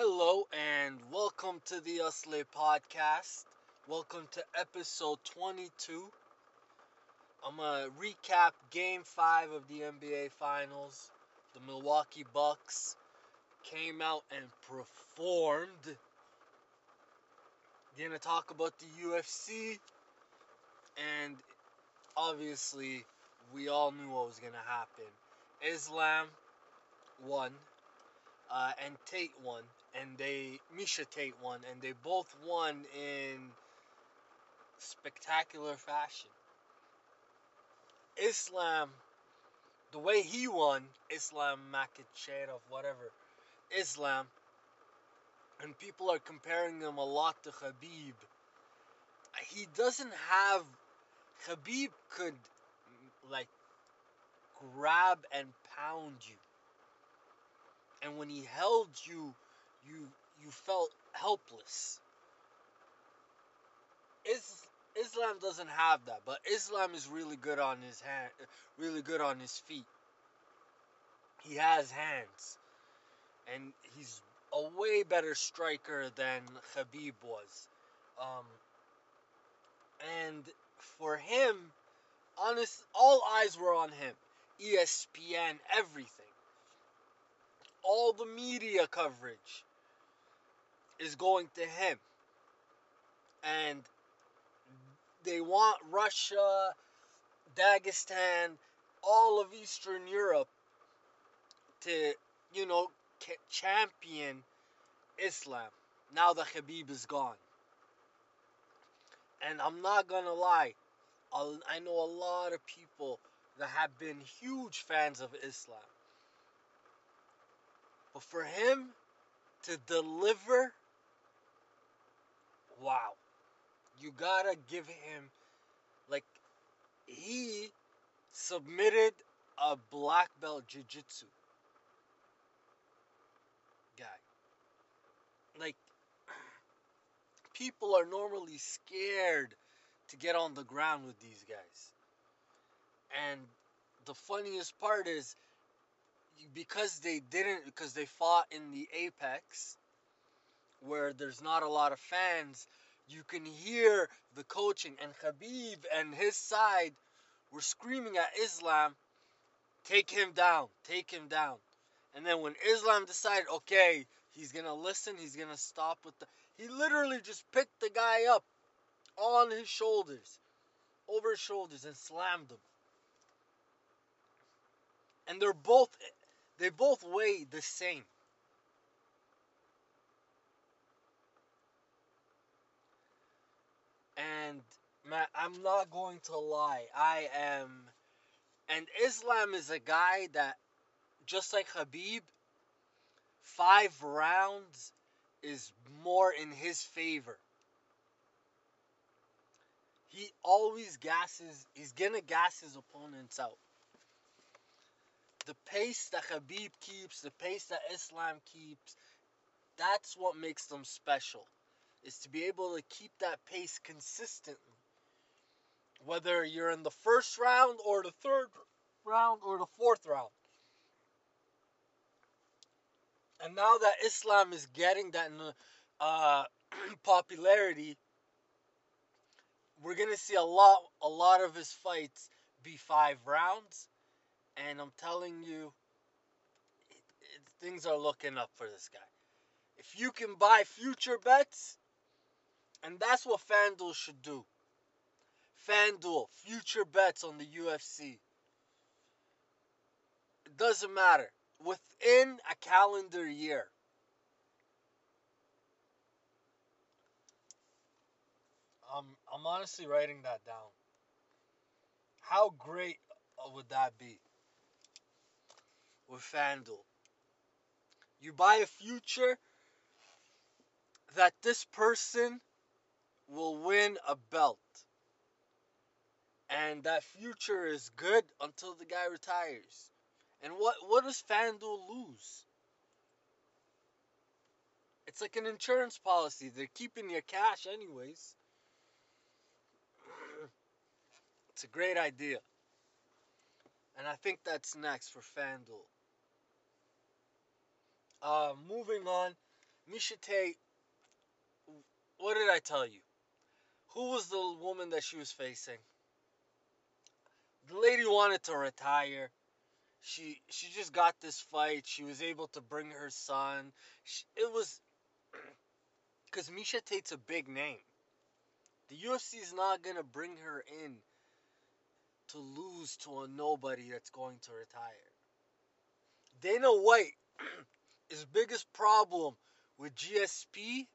Hello and welcome to the Usle podcast. Welcome to episode 22. I'm going to recap game 5 of the NBA Finals. The Milwaukee Bucks came out and performed. Going to talk about the UFC and obviously we all knew what was going to happen. Islam won uh, and Tate won, and they Miesha Tate won, and they both won in spectacular fashion. Islam, the way he won, Islam Makhachev, whatever, Islam, and people are comparing him a lot to Khabib. He doesn't have. Khabib could like grab and pound you and when he held you, you you felt helpless. Is, Islam doesn't have that, but Islam is really good on his hand, really good on his feet. He has hands, and he's a way better striker than Khabib was. Um, and for him, honest, all eyes were on him. ESPN, everything all the media coverage is going to him. And they want Russia, Dagestan, all of Eastern Europe to, you know, champion Islam now that Khabib is gone. And I'm not gonna lie, I know a lot of people that have been huge fans of Islam. But for him to deliver, wow. You gotta give him, like, he submitted a black belt jiu jitsu guy. Like, people are normally scared to get on the ground with these guys. And the funniest part is because they didn't because they fought in the apex where there's not a lot of fans you can hear the coaching and Khabib and his side were screaming at Islam take him down take him down and then when Islam decided okay he's to listen he's to stop with the he literally just picked the guy up on his shoulders over his shoulders and slammed him and they're both they both weigh the same. And man, I'm not going to lie. I am and Islam is a guy that just like Khabib, five rounds is more in his favor. He always gasses, he's gonna gas his opponents out the pace that Khabib keeps, the pace that Islam keeps, that's what makes them special. Is to be able to keep that pace consistently. Whether you're in the first round or the third round or the fourth round. And now that Islam is getting that uh, popularity, we're gonna see a lot, a lot of his fights be five rounds and I'm telling you, it, it, things are looking up for this guy. If you can buy future bets, and that's what FanDuel should do. FanDuel, future bets on the UFC. It doesn't matter. Within a calendar year. Um, I'm honestly writing that down. How great would that be? with FanDuel. You buy a future that this person will win a belt. And that future is good until the guy retires. And what, what does FanDuel lose? It's like an insurance policy. They're keeping your cash anyways. it's a great idea. And I think that's next for FanDuel. Uh, moving on, Miesha Tate, what did I tell you? Who was the woman that she was facing? The lady wanted to retire. She she just got this fight. She was able to bring her son. She, it was because Miesha Tate's a big name. The UFC is not gonna bring her in to lose to a nobody that's going to retire. Dana White, his biggest problem with GSP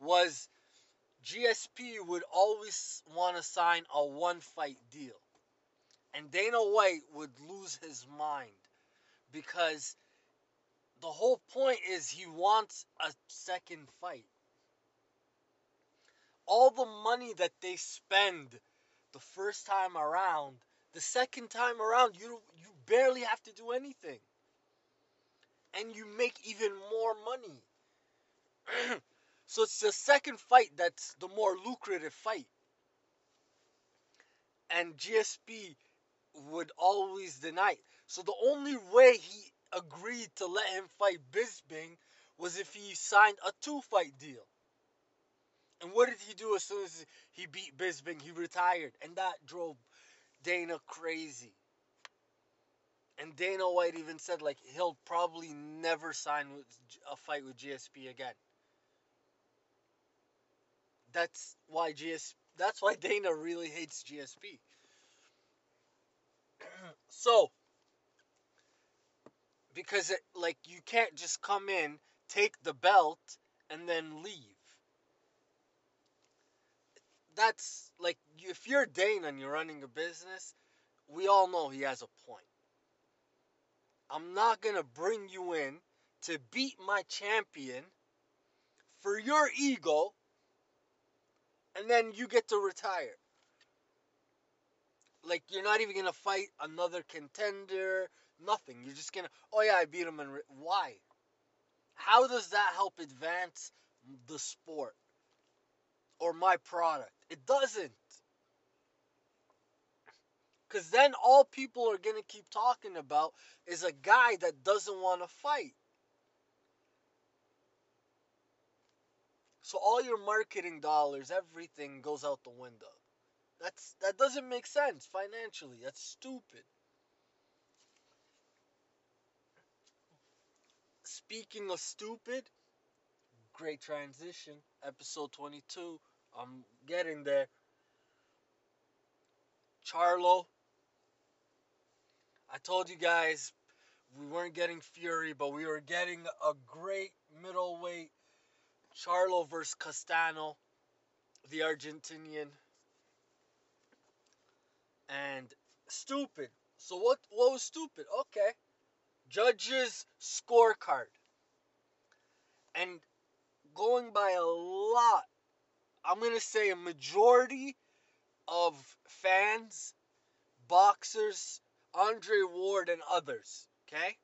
was GSP would always want to sign a one fight deal. And Dana White would lose his mind because the whole point is he wants a second fight. All the money that they spend the first time around, the second time around, you you barely have to do anything. And you make even more money. so it's the second fight that's the more lucrative fight. And GSP would always deny. So the only way he agreed to let him fight Bisping was if he signed a two fight deal. And what did he do as soon as he beat Bisping? He retired. And that drove Dana crazy. And Dana White even said like he'll probably never sign a fight with GSP again. That's why GS that's why Dana really hates GSP. so because it, like you can't just come in, take the belt and then leave. That's like if you're Dana and you're running a business, we all know he has a point. I'm not to bring you in to beat my champion for your ego and then you get to retire. Like you're not even to fight another contender, nothing. You're just to oh yeah, I beat him and re- why? How does that help advance the sport or my product? It doesn't. Because then all people are going to keep talking about is a guy that doesn't want to fight. So all your marketing dollars, everything goes out the window. That's that doesn't make sense financially. That's stupid. Speaking of stupid, great transition. Episode 22. I'm getting there. Charlo I told you guys we weren't getting Fury, but we were getting a great middleweight Charlo versus Castano, the Argentinian. And stupid. So what what was stupid? Okay. Judges scorecard. And going by a lot, I'm to say a majority of fans, boxers, Andre Ward and others, okay,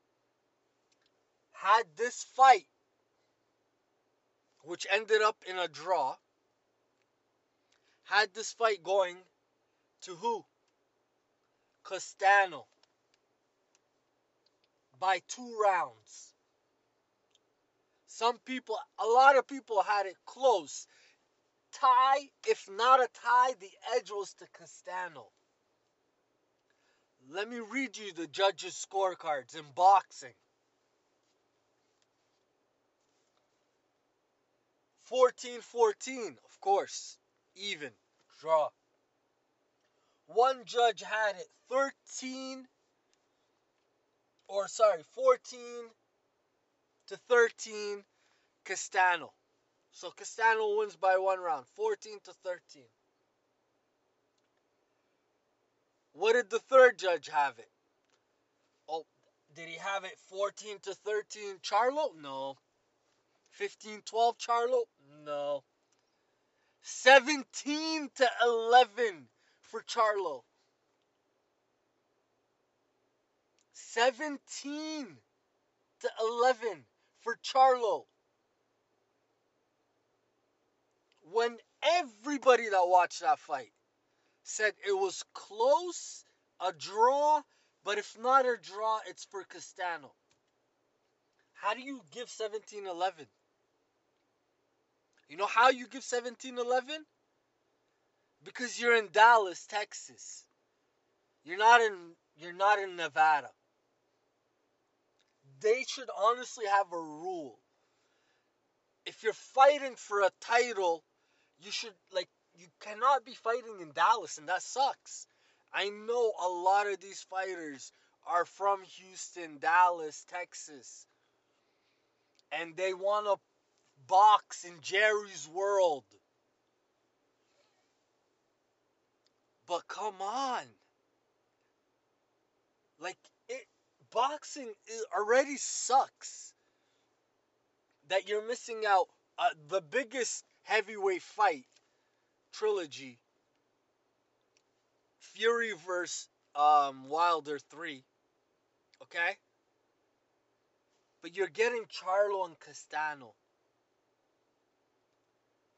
had this fight, which ended up in a draw, had this fight going to who? Castano. By two rounds. Some people, a lot of people had it close. Tie, if not a tie, the edge was to Castano. Let me read you the judges' scorecards in boxing. 14 14, of course, even, draw. One judge had it 13, or sorry, 14 to 13, Castano. So Castano wins by one round, 14 to 13. What did the third judge have it? Oh, did he have it 14 to 13 Charlo? No. 15 12 Charlo? No. 17 to 11 for Charlo. 17 to 11 for Charlo. When everybody that watched that fight said it was close, a draw, but if not a draw, it's for Castano. How do you give 1711? You know how you give 1711? Because you're in Dallas, Texas. You're not in you're not in Nevada. They should honestly have a rule. If you're fighting for a title, you should like you cannot be fighting in Dallas and that sucks. I know a lot of these fighters are from Houston, Dallas, Texas. And they want to box in Jerry's world. But come on. Like it boxing already sucks. That you're missing out uh, the biggest heavyweight fight trilogy. Fury versus um, Wilder 3. Okay? But you're getting Charlo and Castano.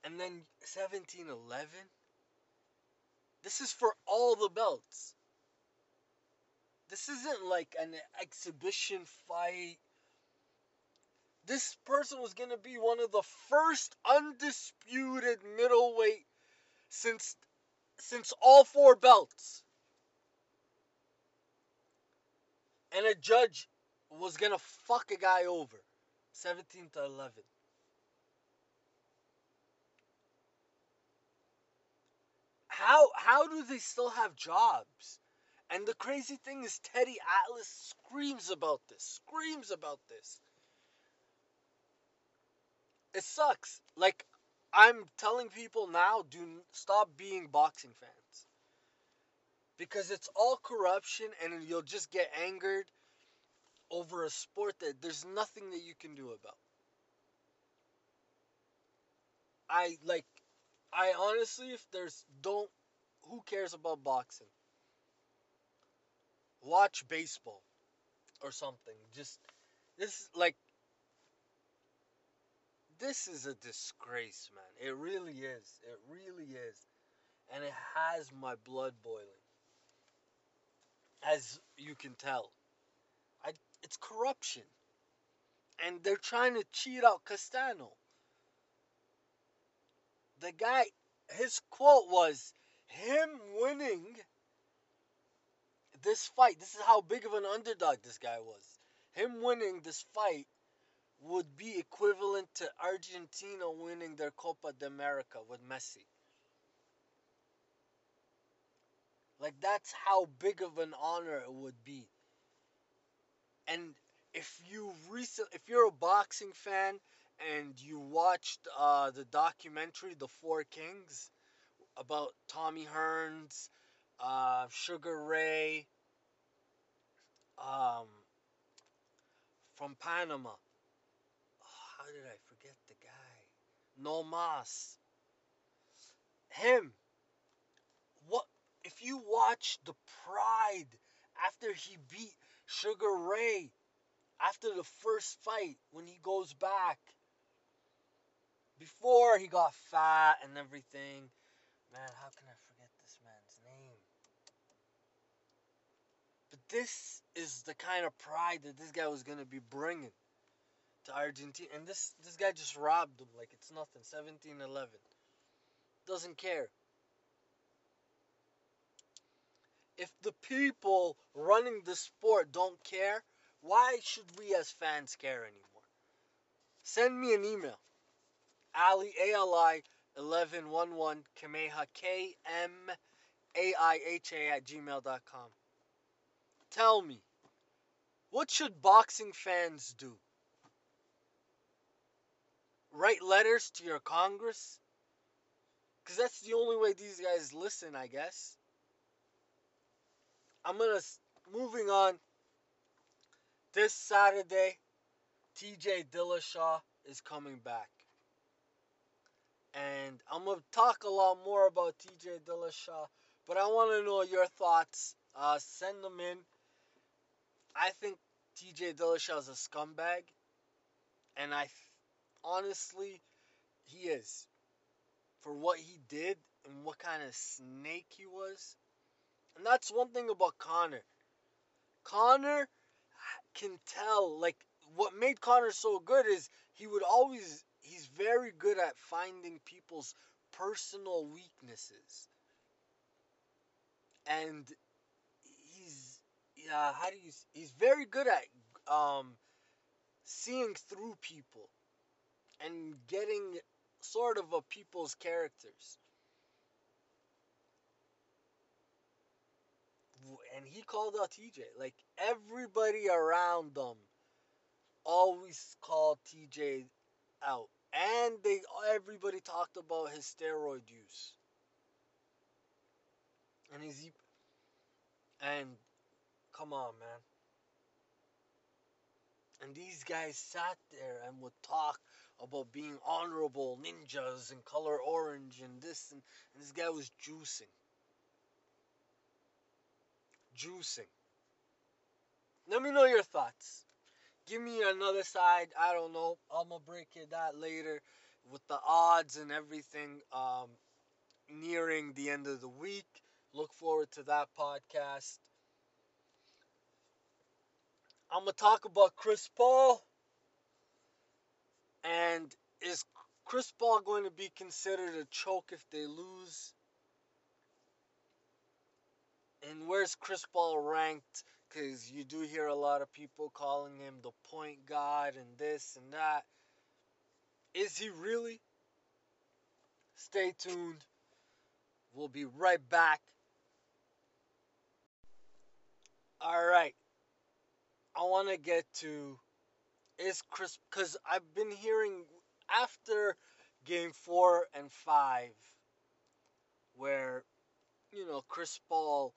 And then 1711. This is for all the belts. This isn't like an exhibition fight. This person was going to be one of the first undisputed middleweight since since all four belts. And a judge was going to fuck a guy over 17 to 11. How how do they still have jobs? And the crazy thing is Teddy Atlas screams about this. Screams about this. It sucks. Like I'm telling people now, do stop being boxing fans. Because it's all corruption and you'll just get angered over a sport that there's nothing that you can do about. I like I honestly if there's don't who cares about boxing? Watch baseball or something. Just this like this is a disgrace, man. It really is. It really is. And it has my blood boiling. As you can tell. I it's corruption. And they're trying to cheat out Castano. The guy his quote was him winning this fight. This is how big of an underdog this guy was. Him winning this fight would be equivalent to Argentina winning their Copa de America with Messi. Like that's how big of an honor it would be. And if you recent if you're a boxing fan and you watched uh, the documentary The Four Kings about Tommy Hearns, uh, Sugar Ray, um, from Panama how did I forget the guy? No Mas. Him. What if you watch the pride after he beat Sugar Ray after the first fight when he goes back before he got fat and everything. Man, how can I forget this man's name? But this is the kind of pride that this guy was to be bringing to Argentina, and this this guy just robbed them like it's nothing. 17-11. Doesn't care. If the people running the sport don't care, why should we as fans care anymore? Send me an email. Ali A L I eleven one one Kameha K M A I H A at gmail.com. Tell me, what should boxing fans do? write letters to your Congress? Because that's the only way these guys listen, I guess. I'm to, moving on. This Saturday, TJ Dillashaw is coming back. And I'm to talk a lot more about TJ Dillashaw, but I want to know your thoughts. Uh, send them in. I think TJ Dillashaw is a scumbag. And I honestly, he is. For what he did and what kind of snake he was. And that's one thing about Conor. Conor can tell, like, what made Conor so good is he would always he's very good at finding people's personal weaknesses. And he's yeah, how do you he's very good at um seeing through people and getting sort of a people's characters. And he called out TJ. Like everybody around them always called TJ out. And they everybody talked about his steroid use. And he's and come on, man. And these guys sat there and would talk about being honorable ninjas and color orange and this and, and this guy was juicing. Juicing. Let me know your thoughts. Give me another side. I don't know. I'm gonna break it that later with the odds and everything um, nearing the end of the week. Look forward to that podcast. I'm gonna talk about Chris Paul. And is Chris Paul going to be considered a choke if they lose? And where's Chris Paul ranked? Because you do hear a lot of people calling him the point guard and this and that. Is he really? Stay tuned. We'll be right back. All right. I want to get to is Chris because I've been hearing after game four and five where you know Chris Paul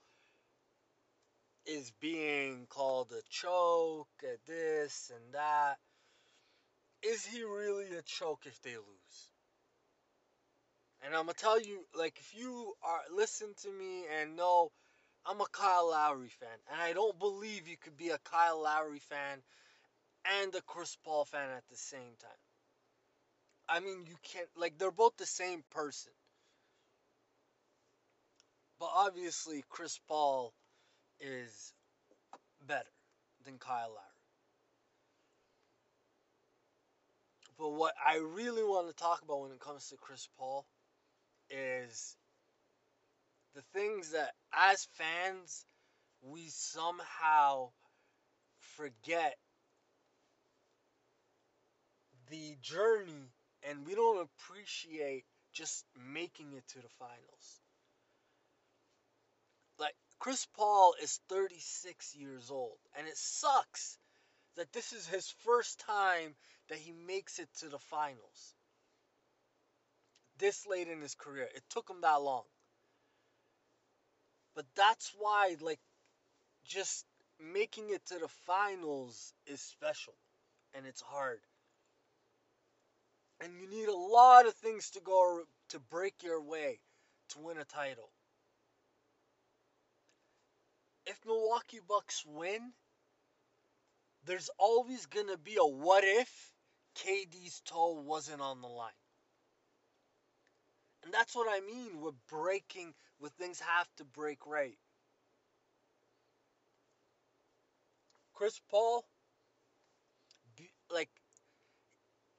is being called a choke at this and that. Is he really a choke if they lose? And I'm gonna tell you, like, if you are listen to me and know I'm a Kyle Lowry fan, and I don't believe you could be a Kyle Lowry fan and a Chris Paul fan at the same time. I mean, you can't, like, they're both the same person. But obviously, Chris Paul is better than Kyle Lowry. But what I really want to talk about when it comes to Chris Paul is the things that, as fans, we somehow forget the journey and we don't appreciate just making it to the finals. Chris Paul is 36 years old and it sucks that this is his first time that he makes it to the finals. This late in his career. It took him that long. But that's why like just making it to the finals is special and it's hard and you need a lot of things to go to break your way to win a title. If Milwaukee Bucks win, there's always going to be a what if KD's toe wasn't on the line. And that's what I mean with breaking, with things have to break right. Chris Paul, like,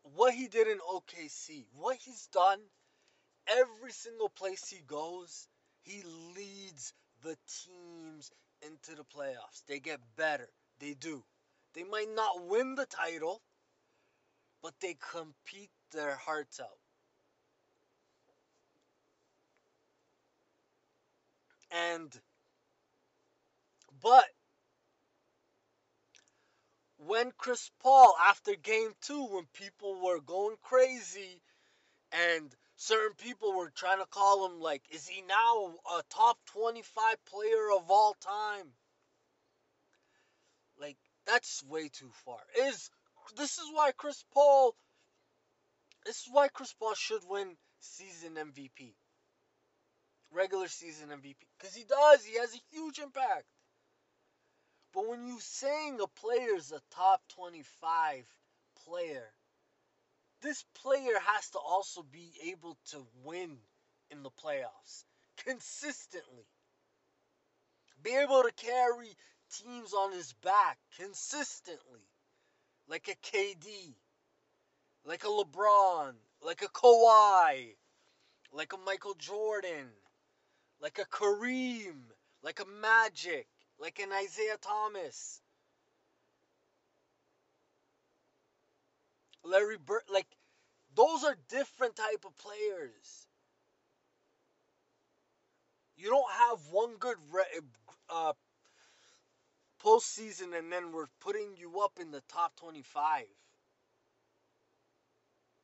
what he did in OKC, what he's done, every single place he goes, he leads the teams into the playoffs. They get better. They do. They might not win the title, but they compete their hearts out. And, but when Chris Paul, after game two, when people were going crazy and certain people were trying to call him, like, is he now a top 25 player of all time? Like, that's way too far. Is this is why Chris Paul this is why Chris Paul should win season MVP. Regular season MVP. Because he does. He has a huge impact. But when you saying a player is a top 25 player, this player has to also be able to win in the playoffs consistently. Be able to carry teams on his back consistently. like a KD, like a LeBron, like a Kawhi, like a Michael Jordan, like a Kareem, like a Magic, like an Isiah Thomas. Larry Bird, like those are different type of players. You don't have one good re- uh, postseason and then we're putting you up in the top 25.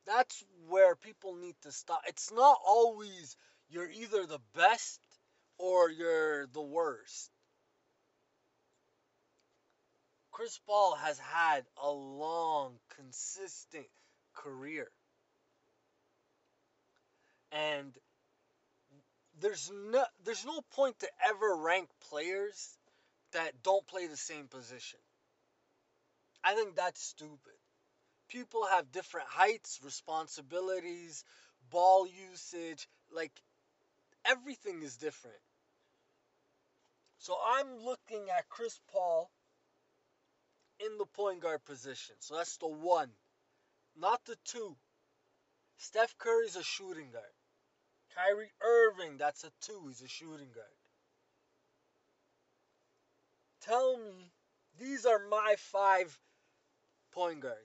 That's where people need to stop. It's not always you're either the best or you're the worst. Chris Paul has had a long, consistent career. And there's no there's no point to ever rank players that don't play the same position. I think that's stupid. People have different heights, responsibilities, ball usage, like everything is different. So I'm looking at Chris Paul in the point guard position. So that's the one, not the two. Steph Curry's a shooting guard. Kyrie Irving, that's a two. He's a shooting guard. Tell me, these are my five point guards.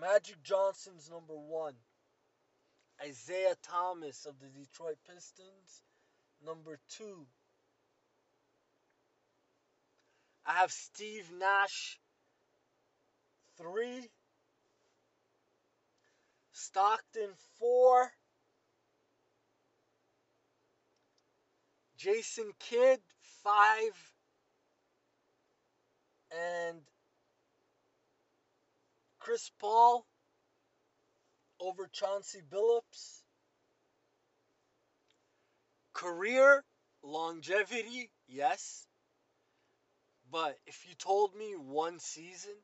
Magic Johnson's number one. Isiah Thomas of the Detroit Pistons, number two. I have Steve Nash, three. Stockton, four. Jason Kidd, five. And Chris Paul over Chauncey Billups. Career longevity, yes. But if you told me one season,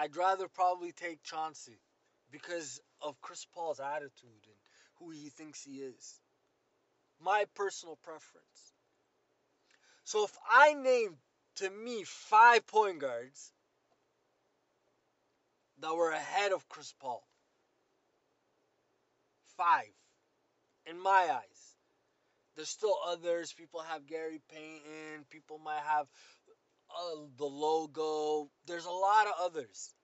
I'd rather probably take Chauncey because of Chris Paul's attitude and who he thinks he is. My personal preference. So if I named to me five point guards that were ahead of Chris Paul, five, in my eyes. There's still others. People have Gary Payton. People might have uh, the logo. There's a lot of others.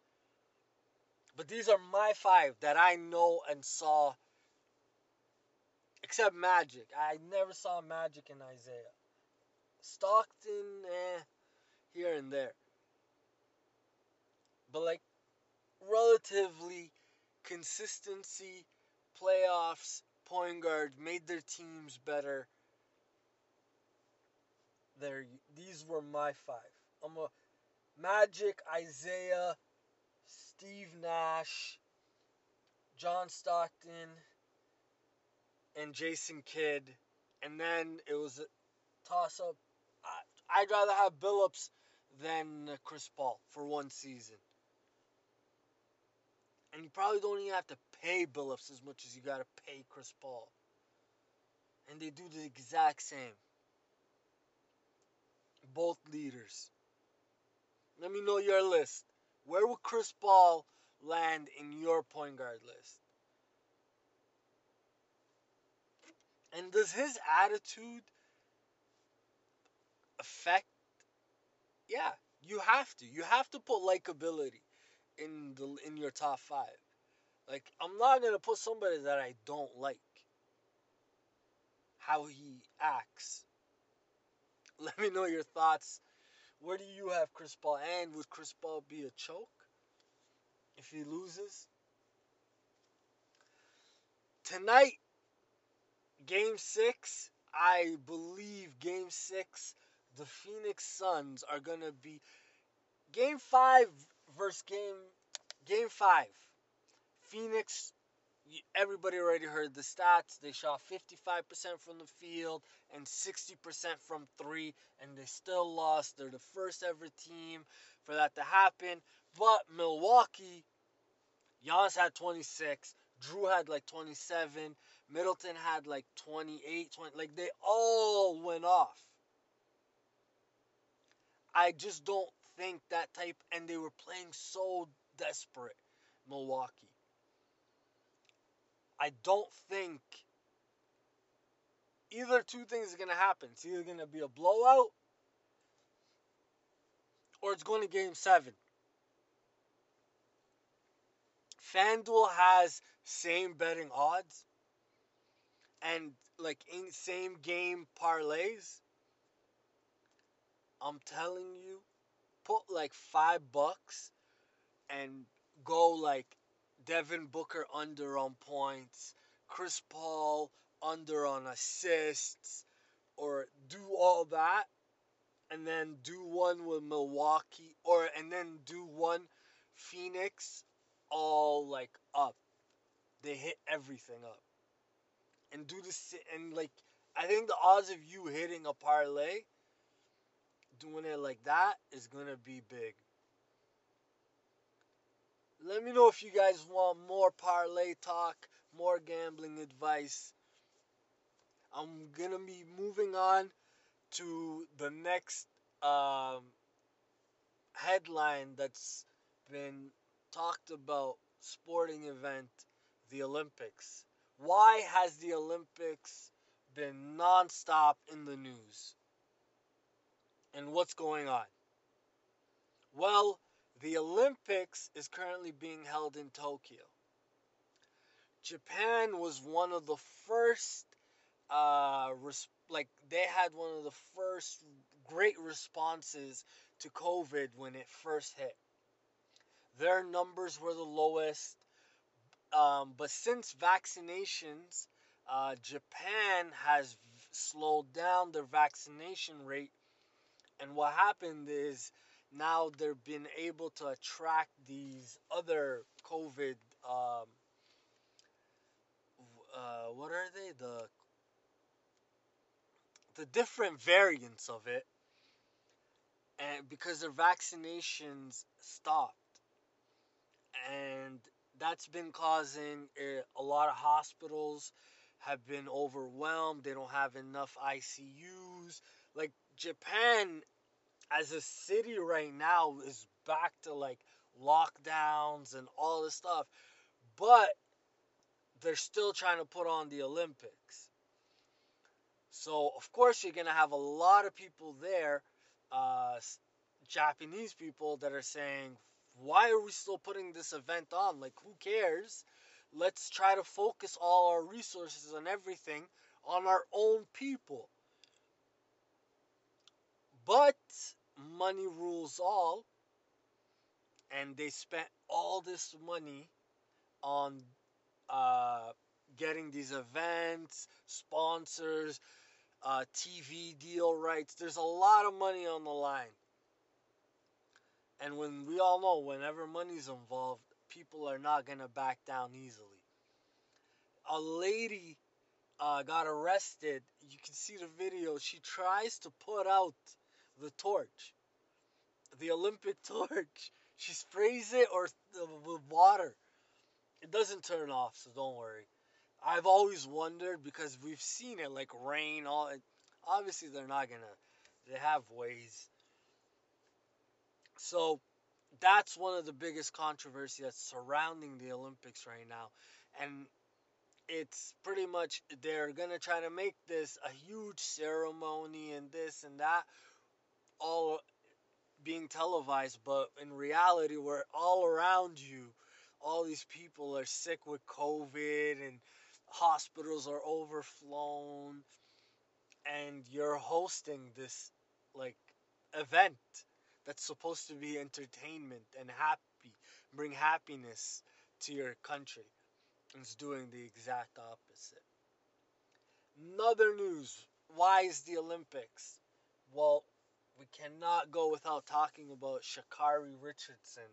But these are my five that I know and saw. Except Magic. I never saw Magic in Isiah. Stockton, eh, here and there. But like relatively consistency, playoffs, point guard made their teams better. There, these were my five. I'm a Magic, Isiah, Steve Nash, John Stockton, and Jason Kidd, and then it was a toss up. I'd rather have Billups than Chris Paul for one season. And you probably don't even have to pay Billups as much as you got to pay Chris Paul. And they do the exact same. Both leaders. Let me know your list. Where would Chris Paul land in your point guard list? And does his attitude affect? Yeah, you have to. You have to put likability in the in your top five. Like I'm not gonna put somebody that I don't like. How he acts. Let me know your thoughts. Where do you have Chris Paul? And would Chris Paul be a choke if he loses? Tonight, game six, I believe game six, the Phoenix Suns are gonna be game five versus game game five. Phoenix everybody already heard the stats. They shot 55% from the field and 60% from three, and they still lost. They're the first ever team for that to happen. But Milwaukee, Giannis had 26, Jrue had like 27, Middleton had like 28, 20, like they all went off. I just don't think that type. And they were playing so desperate, Milwaukee. I don't think either two things are going to happen. It's either going to be a blowout or it's going to game seven. FanDuel has same betting odds and like in same game parlays. I'm telling you, put like five bucks and go like Devin Booker under on points, Chris Paul under on assists, or do all that, and then do one with Milwaukee, or and then do one Phoenix, all like up. They hit everything up, and do this and like I think the odds of you hitting a parlay, doing it like that, is gonna be big. Let me know if you guys want more parlay talk, more gambling advice. I'm gonna be moving on to the next um, headline that's been talked about sporting event, the Olympics. Why has the Olympics been nonstop in the news? And what's going on? Well, the Olympics is currently being held in Tokyo. Japan was one of the first, uh, res- like they had one of the first great responses to COVID when it first hit. Their numbers were the lowest, um, but since vaccinations, uh, Japan has v- slowed down their vaccination rate, and what happened is now they've been able to attract these other COVID. Um, uh, what are they? The the different variants of it, and because their vaccinations stopped, and that's been causing a lot of hospitals have been overwhelmed. They don't have enough ICUs. Like Japan as a city right now is back to like lockdowns and all this stuff, but they're still trying to put on the Olympics. So of course you're gonna have a lot of people there, uh, Japanese people that are saying, "Why are we still putting this event on? Like, who cares? Let's try to focus all our resources and everything on our own people." But money rules all, and they spent all this money on uh, getting these events, sponsors, uh, TV deal rights. There's a lot of money on the line. And when we all know, whenever money's involved, people are not going to back down easily. A lady uh, got arrested. You can see the video. She tries to put out the torch, the Olympic torch. She sprays it or with water. It doesn't turn off, so don't worry. I've always wondered because we've seen it like rain. All obviously they're not gonna. They have ways. So that's one of the biggest controversy that's surrounding the Olympics right now, and it's pretty much they're gonna try to make this a huge ceremony and this and that, all being televised, but in reality, we're all around you. All these people are sick with COVID and hospitals are overflown and you're hosting this like event that's supposed to be entertainment and happy bring happiness to your country it's doing the exact opposite another news why is the olympics well we cannot go without talking about Sha'Carri richardson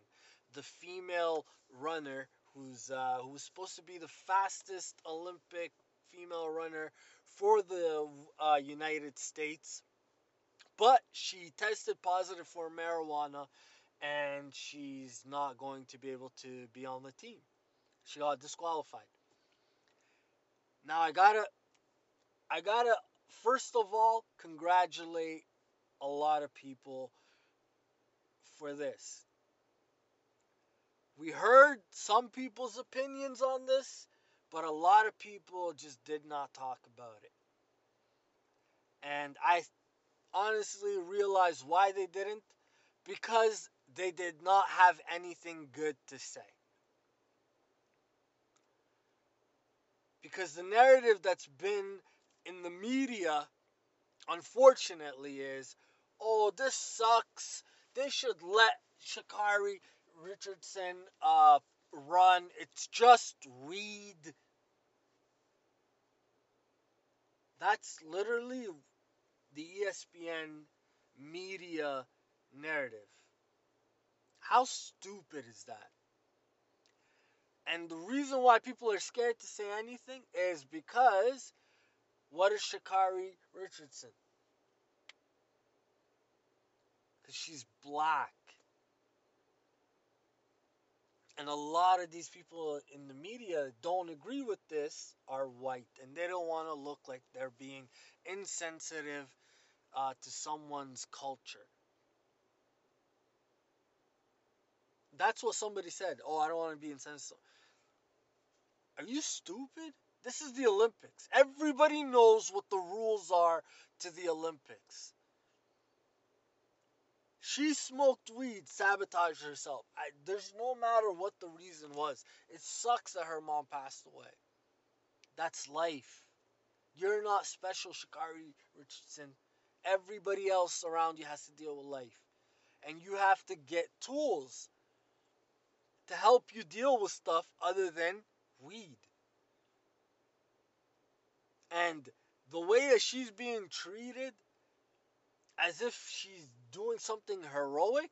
the female runner who's uh, who's supposed to be the fastest Olympic female runner for the uh, United States, but she tested positive for marijuana, and she's not going to be able to be on the team. She got disqualified. Now I gotta, I gotta first of all congratulate a lot of people for this. We heard some people's opinions on this, but a lot of people just did not talk about it. And I honestly realized why they didn't because they did not have anything good to say. Because the narrative that's been in the media, unfortunately, is oh, this sucks. They should let Sha'Carri Richardson uh, run. It's just weed. That's literally the ESPN media narrative. How stupid is that? And the reason why people are scared to say anything is because what is Sha'Carri Richardson? Because she's black. And a lot of these people in the media don't agree with this are white. And they don't want to look like they're being insensitive uh, to someone's culture. That's what somebody said. Oh, I don't want to be insensitive. Are you stupid? This is the Olympics. Everybody knows what the rules are to the Olympics. She smoked weed, sabotaged herself. I, there's no matter what the reason was. It sucks that her mom passed away. That's life. You're not special, Sha'Carri Richardson. Everybody else around you has to deal with life. And you have to get tools to help you deal with stuff other than weed. And the way that she's being treated as if she's doing something heroic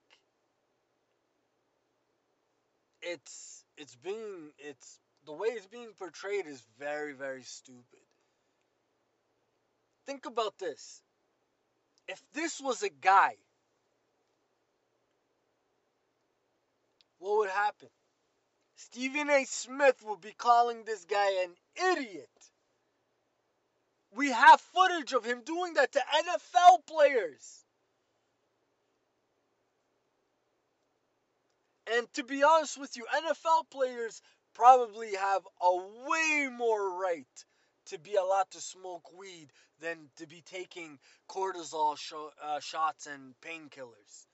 it's it's being it's the way it's being portrayed is very very stupid think about this if this was a guy what would happen Stephen A. Smith would be calling this guy an idiot we have footage of him doing that to NFL players. And to be honest with you, NFL players probably have a way more right to be allowed to smoke weed than to be taking cortisol sh- uh, shots and painkillers.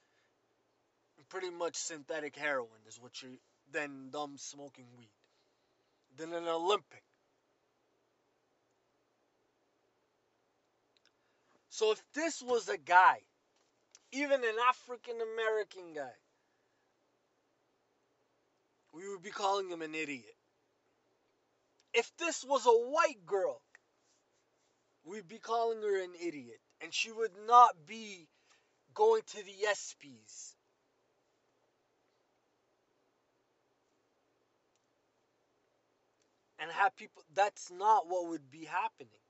Pretty much synthetic heroin is what you than them smoking weed. Than an Olympic. So if this was a guy, even an African American guy, we would be calling him an idiot. If this was a white girl, we'd be calling her an idiot. And she would not be going to the ESPYs. And have people, that's not what would be happening.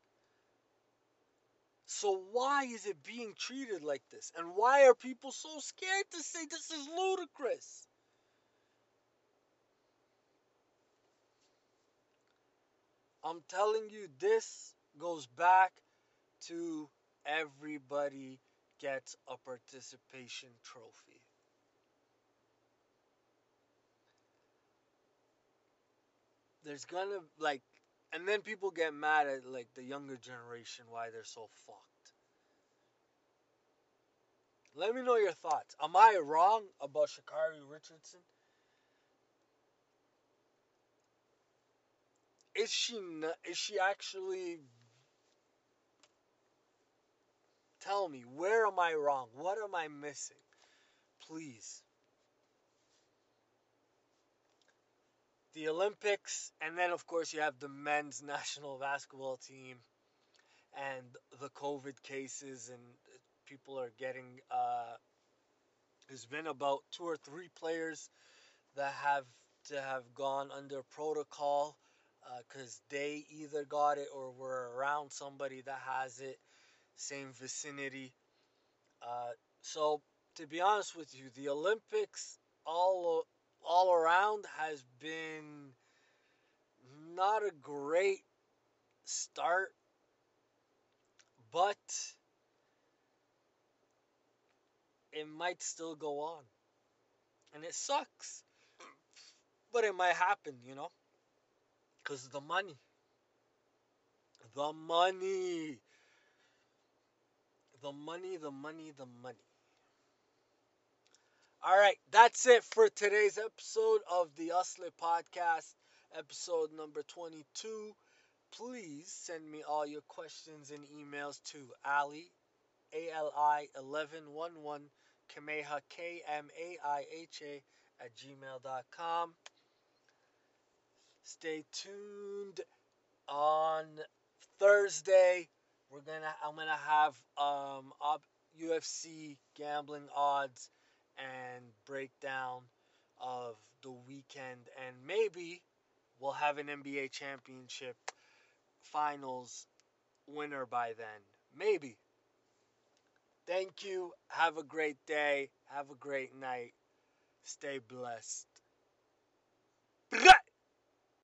So why is it being treated like this? And why are people so scared to say this is ludicrous? I'm telling you, this goes back to everybody gets a participation trophy. There's gonna, like, and then people get mad at like the younger generation why they're so fucked. Let me know your thoughts. Am I wrong about Sha'Carri Richardson? Is she not, is she actually Tell me, where am I wrong? What am I missing? Please. the Olympics, and then of course you have the men's national basketball team, and the COVID cases, and people are getting. Uh, there's been about two or three players that have to have gone under protocol because uh, they either got it or were around somebody that has it, same vicinity. Uh, so to be honest with you, the Olympics all all around has been not a great start, but it might still go on. And it sucks. But it might happen, you know? Because the money. The money. The money, the money, the money. All right, that's it for today's episode of the Uslet Podcast, episode number 22. Please send me all your questions and emails to Ali, A L I 1111, Kameha, K M A I H A, at gmail.com. Stay tuned on Thursday. We're gonna I'm gonna have um UFC gambling odds and breakdown of the weekend and maybe we'll have an NBA championship finals winner by then. Maybe. Thank you. Have a great day. Have a great night. Stay blessed.